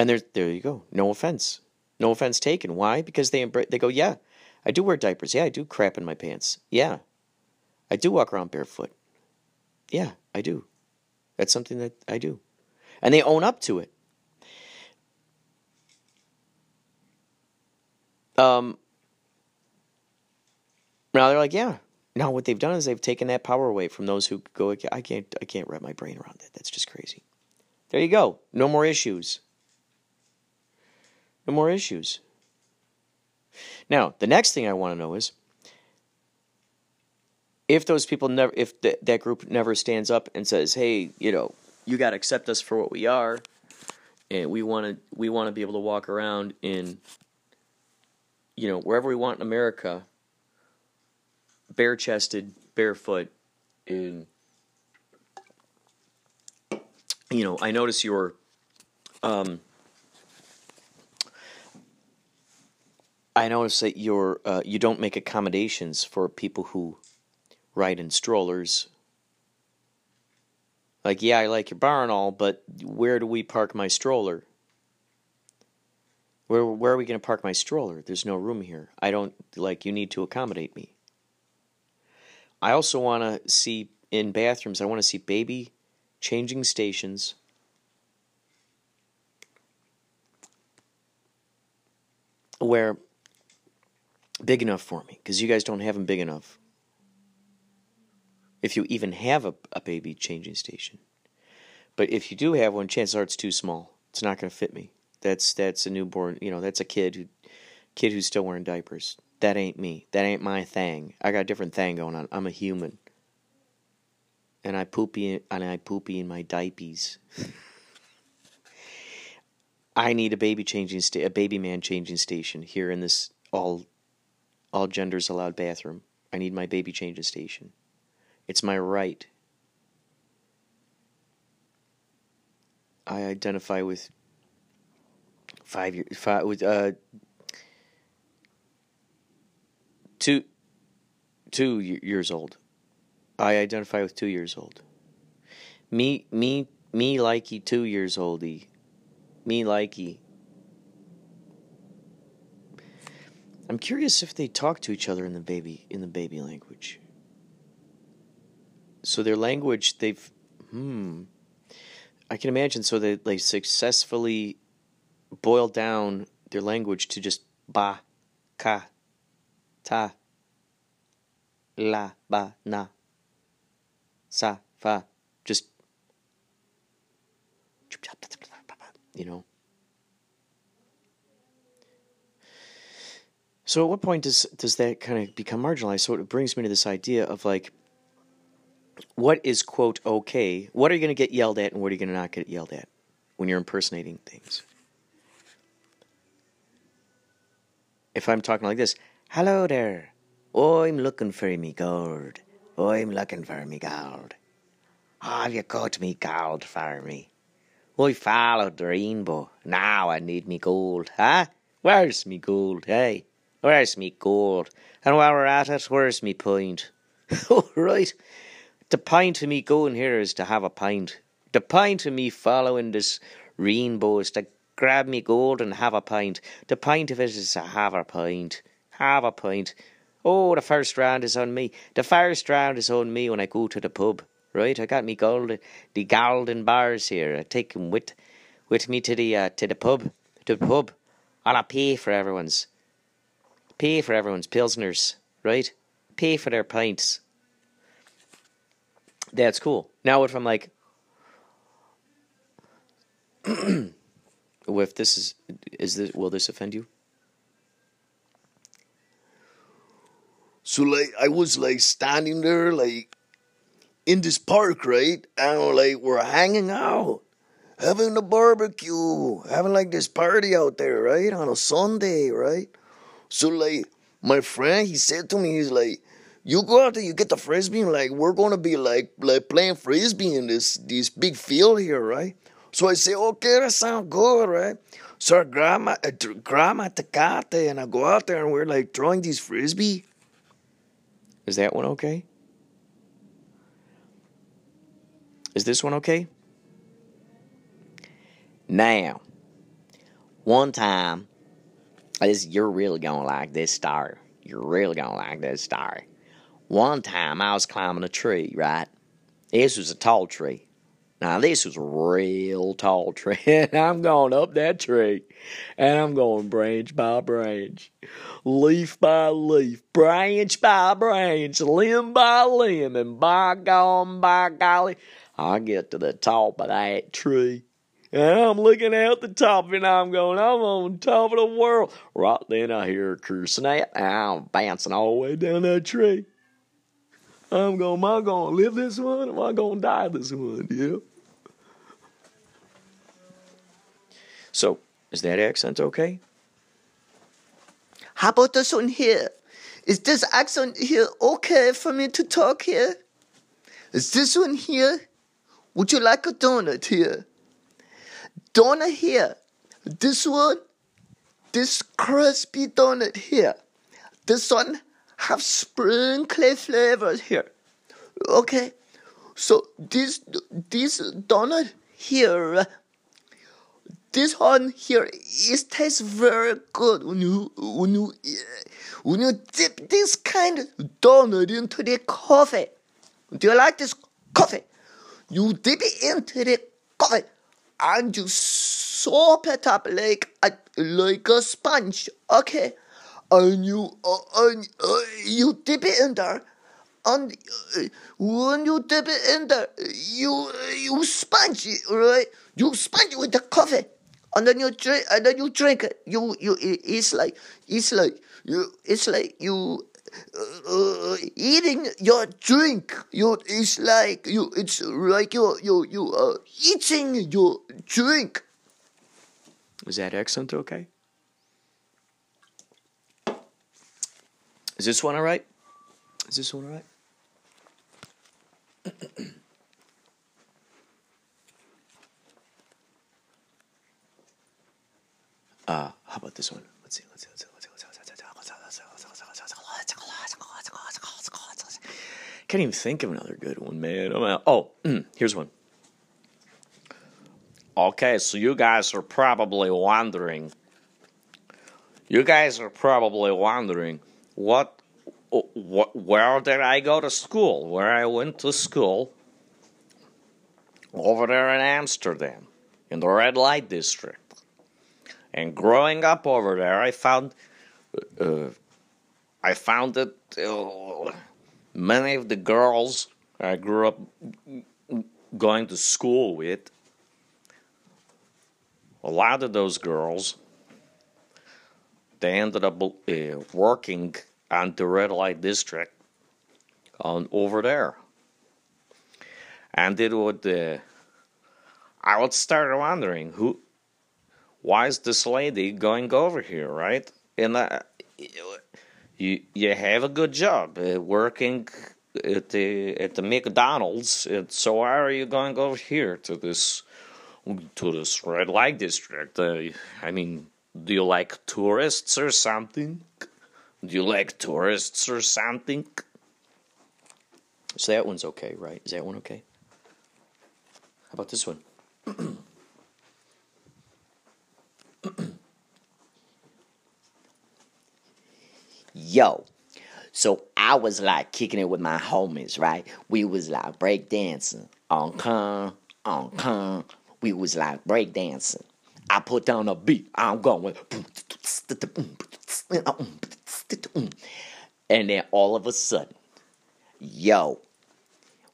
And there, there you go. No offense. No offense taken. Why? Because they they go, yeah, I do wear diapers. Yeah, I do crap in my pants. Yeah, I do walk around barefoot. Yeah, I do. That's something that I do, and they own up to it. Um, now they're like, yeah. Now what they've done is they've taken that power away from those who go. I can't. I can't wrap my brain around that. That's just crazy. There you go. No more issues. No more issues. Now the next thing I want to know is if those people never, if th- that group never stands up and says, "Hey, you know, you got to accept us for what we are," and we want to, we want to be able to walk around in, you know, wherever we want in America, bare chested, barefoot, in. You know, I notice your, um, I notice that you're, uh, you don't make accommodations for people who ride in strollers. Like, yeah, I like your bar and all, but where do we park my stroller? Where where are we going to park my stroller? There's no room here. I don't like you need to accommodate me. I also want to see in bathrooms, I want to see baby changing stations. Where big enough for me because you guys don't have them big enough if you even have a, a baby changing station. But if you do have one, chances are it's too small. It's not going to fit me. That's that's a newborn. You know, that's a kid who kid who's still wearing diapers. That ain't me. That ain't my thing. I got a different thing going on. I'm a human, and I poopy and I poopy in my diapers. I need a baby changing sta- a baby man changing station here in this all all genders allowed bathroom. I need my baby changing station. It's my right. I identify with five years five with uh two two years old. I identify with two years old. Me me me likey two years oldy. Me likey. I'm curious if they talk to each other in the baby in the baby language. So their language they've hmm. I can imagine so that they successfully boil down their language to just ba ka ta la ba na sa fa. Just you know so at what point does does that kind of become marginalized so it brings me to this idea of like what is quote okay? What are you going to get yelled at, and what are you going to not get yelled at when you're impersonating things? If I'm talking like this, hello there, I'm looking for me gold. I'm looking for me gold. Have you got me gold for me? I followed the rainbow. Now I need me gold, huh? Where's me gold, hey? Where's me gold? And while we're at it, where's me point? All right. The pint of me going here is to have a pint. The pint of me following this rainbow is to grab me gold and have a pint. The pint of it is to have a pint. Have a pint. Oh, the first round is on me. The first round is on me when I go to the pub. Right, I got me gold, the golden bars here. I take them with, with me to the uh, to the pub, to the pub, and I pay for everyone's, pay for everyone's pilsners, right? Pay for their pints. That's cool. Now, if I'm like, if this is, is this, will this offend you? So like I was like standing there like in this park, right? And like we're hanging out, having a barbecue, having like this party out there, right? On a Sunday, right? So like my friend, he said to me, he's like, you go out there, you get the frisbee, and like we're gonna be like like playing frisbee in this this big field here, right? So I say, okay, that sounds good, right? So I grab my grab my tecate and I go out there and we're like throwing these frisbee. Is that one okay? Is this one okay? Now, one time, you're really gonna like this story. You're really gonna like this star. One time I was climbing a tree, right? This was a tall tree. Now this was a real tall tree, and I'm going up that tree, and I'm going branch by branch, leaf by leaf, branch by branch, limb by limb, and by gone by golly, I get to the top of that tree. I'm looking out the top and I'm going, I'm on top of the world. Right then I hear a crew and I'm bouncing all the way down that tree. I'm going, am I going to live this one? Am I going to die this one? Yeah. So, is that accent okay? How about this one here? Is this accent here okay for me to talk here? Is this one here? Would you like a donut here? Donut here. This one, this crispy donut here. This one have sprinkly flavors here. Okay, so this this donut here, this one here, it tastes very good when you when you when you dip this kind of donut into the coffee. Do you like this coffee? You dip it into the coffee and you soap it up like a, like a sponge. Okay, and you uh, and, uh, you dip it in there. And uh, when you dip it in there, you you sponge it, right? You sponge it with the coffee, and then you drink, and then you drink it. You you it's like it's like you it's like you uh, eating your drink. You it's like you it's like you you you uh, eating your drink. Is that accent okay? Is this one alright? Is this one alright? uh, how about this one? Let's see, let's see, let's see, let's see, let's see, let's see, let's see, let's see, let's see. Can't even think of another good one, man. Oh, mm, here's one. Okay, so you guys are probably wondering. You guys are probably wondering what, what, where did I go to school? Where I went to school? Over there in Amsterdam, in the red light district. And growing up over there, I found, uh, I found that uh, many of the girls I grew up going to school with a lot of those girls they ended up uh, working on the red light district on over there. And it would uh, i would start wondering who why is this lady going over here right? And uh, you you have a good job uh, working at the at the mcdonald's uh, so why are you going over here to this to this red light district. Uh, I mean, do you like tourists or something? Do you like tourists or something? So that one's okay, right? Is that one okay? How about this one? Yo, so I was like kicking it with my homies, right? We was like breakdancing. on con, on con. We was like breakdancing. I put down a beat. I'm going, and then all of a sudden, yo,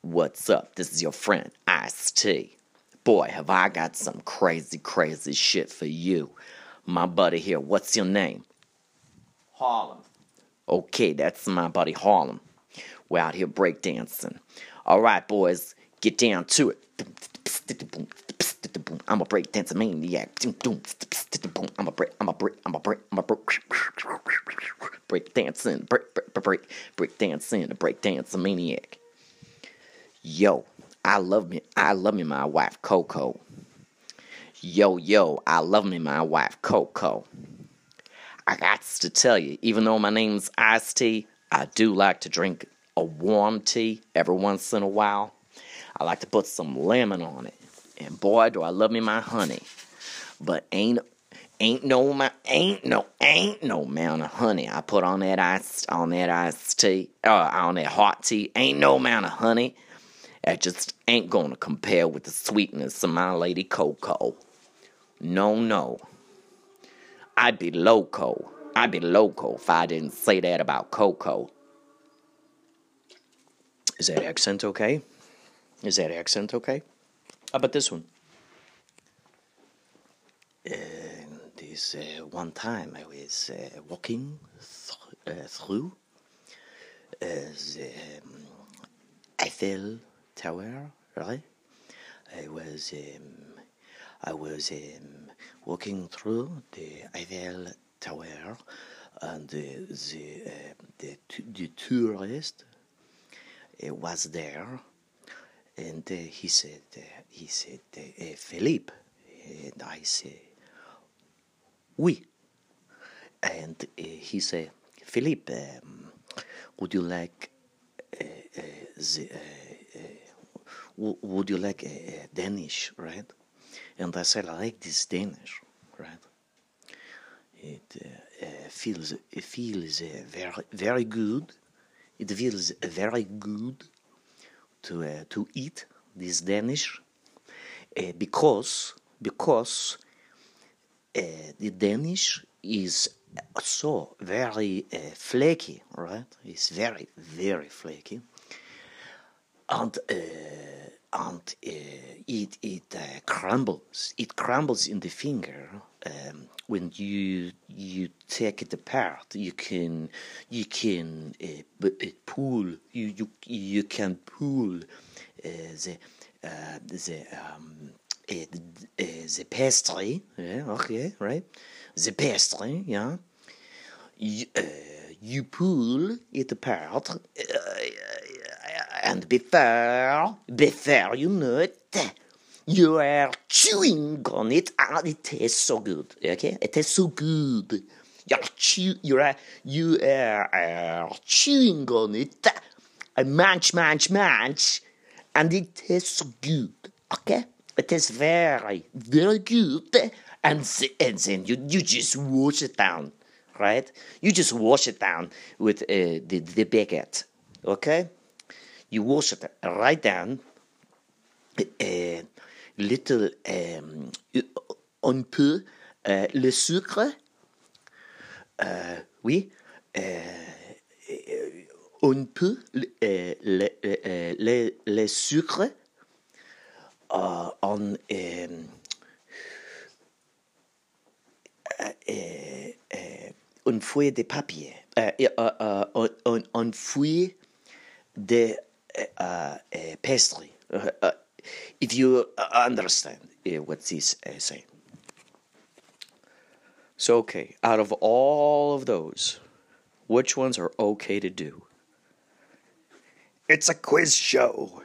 what's up? This is your friend Ice T. Boy, have I got some crazy, crazy shit for you, my buddy here. What's your name? Harlem. Okay, that's my buddy Harlem. We're out here breakdancing. All right, boys, get down to it. I'm a breakdancer maniac. I'm a break. I'm a break. I'm a break. I'm a break. Break dancing. Break. Break. Break. Break. A break dancer maniac. Yo, I love me. I love me, my wife Coco. Yo, yo, I love me, my wife Coco. I got to tell you, even though my name's Ice Tea, I do like to drink a warm tea every once in a while. I like to put some lemon on it. And boy, do I love me my honey. But ain't ain't no ma- ain't no ain't no amount of honey I put on that ice on that iced tea uh, on that hot tea. Ain't no amount of honey That just ain't gonna compare with the sweetness of my lady Coco. No, no. I'd be loco. I'd be loco if I didn't say that about Coco. Is that accent okay? Is that accent okay? How about this one? This uh, one time I was uh, walking th- uh, through the um, Eiffel Tower, right? I was um, I was um, walking through the Eiffel Tower, and the the uh, the, the tourist uh, was there, and uh, he said uh, he said uh, Philippe, and I say oui, and uh, he said Philippe, um, would you like the would you like a, a Danish, right? And I said, I like this Danish, right? It uh, uh, feels it feels uh, very very good. It feels very good to uh, to eat this Danish because because the Danish is so very uh, flaky, right? It's very very flaky, and uh, and uh, it it uh, crumbles. It crumbles in the finger um, when you you take it apart. You can you can uh, pull you you you can pull the the um, uh, the pastry. Yeah, okay, right. The pastry, yeah. You, uh, you pull it apart, uh, and before before you know it, you are chewing on it, and it tastes so good. Okay, it tastes so good. You're chew, you are you are, are chewing on it, and munch, munch, munch, and it tastes so good. Okay, it tastes very, very good, and th- and then you you just wash it down, right? You just wash it down with uh, the the baguette. Okay, you wash it right down, euh, little, eh, eh, le sucre, eh, oui, on peut le, sucre en une feuille de papier, de uh, uh, pastry. Uh, uh, if you understand what this is saying. So, okay, out of all of those, which ones are okay to do? It's a quiz show.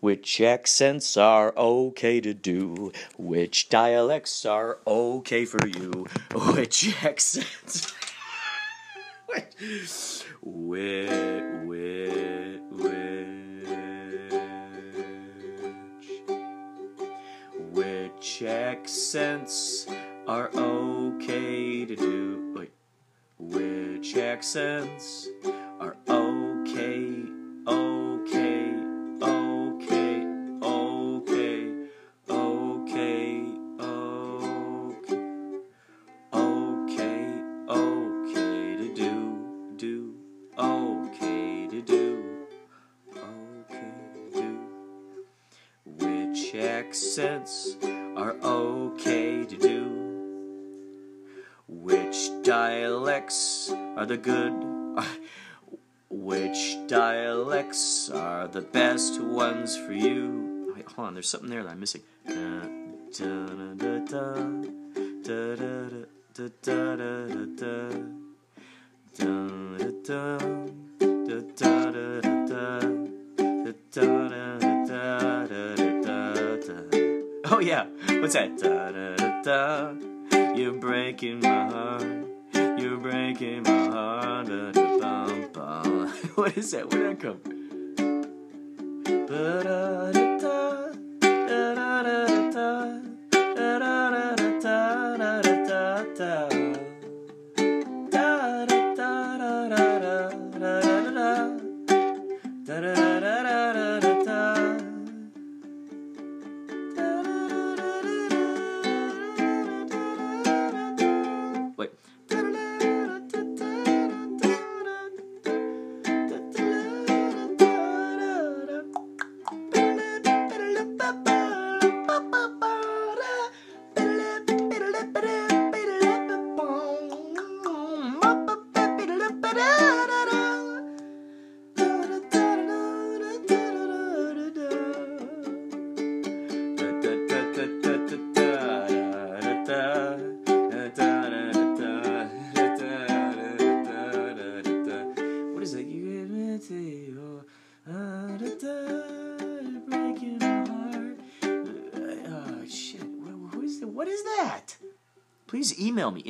Which accents are okay to do? Which dialects are okay for you? Which accents? which, which, which accents are okay to do? Wait, which accents are okay, okay, okay, okay, okay, okay, okay, okay to do, do, okay to do, okay to do. Which accents okay to do? Which dialects are the good? Which dialects are the best ones for you? Wait, hold on, there's something there that I'm missing. Oh yeah, what's that? Da da da da. You're breaking my heart. You're breaking my heart. Da, da, bum, bum. what is that? Where'd that come? Ba, da, da.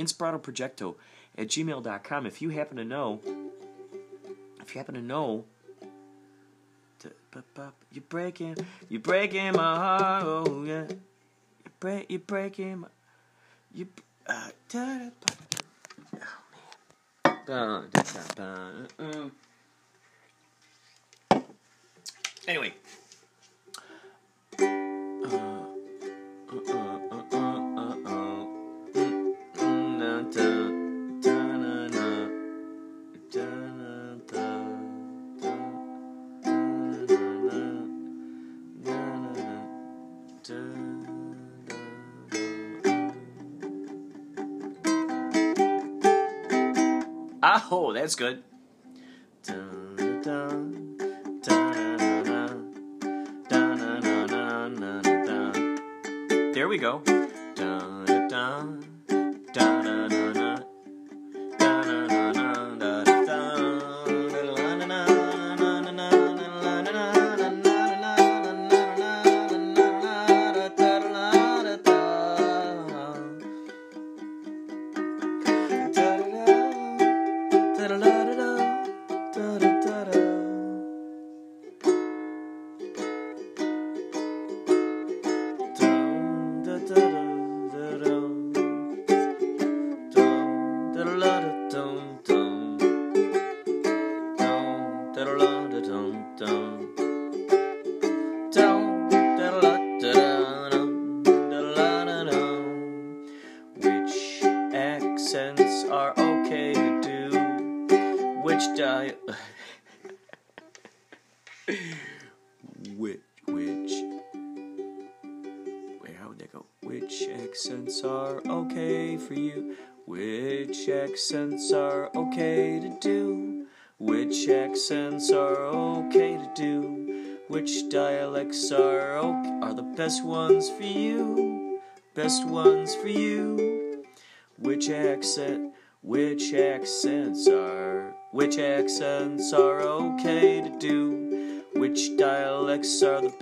Inspiratoprojecto at gmail.com if you happen to know. If you happen to know. You're breaking, you're breaking my heart, oh yeah. You're breaking my, you, uh, da, da, oh man. Da, da, da, da, uh. Anyway. Oh, that's good. There we go.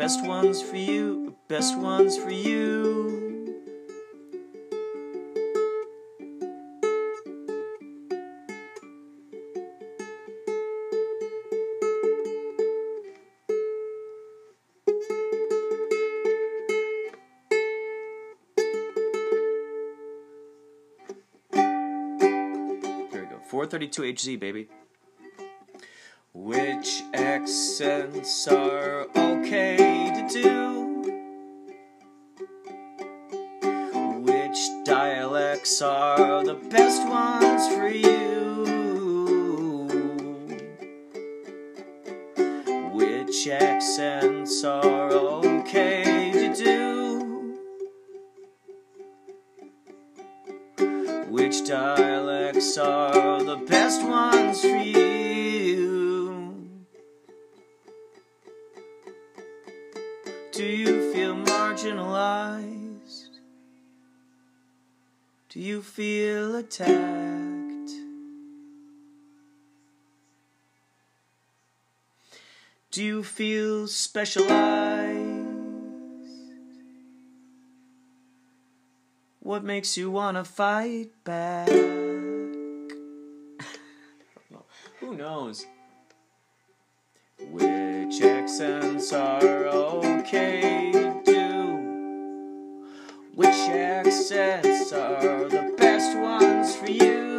Best ones for you? Best ones for you. Here we go. 432 HZ, baby. Which accents are okay do? Which dialects are the best ones for you? Attacked? Do you feel specialized? What makes you wanna fight back? Who knows? Which accents are okay to do? Which accents are you.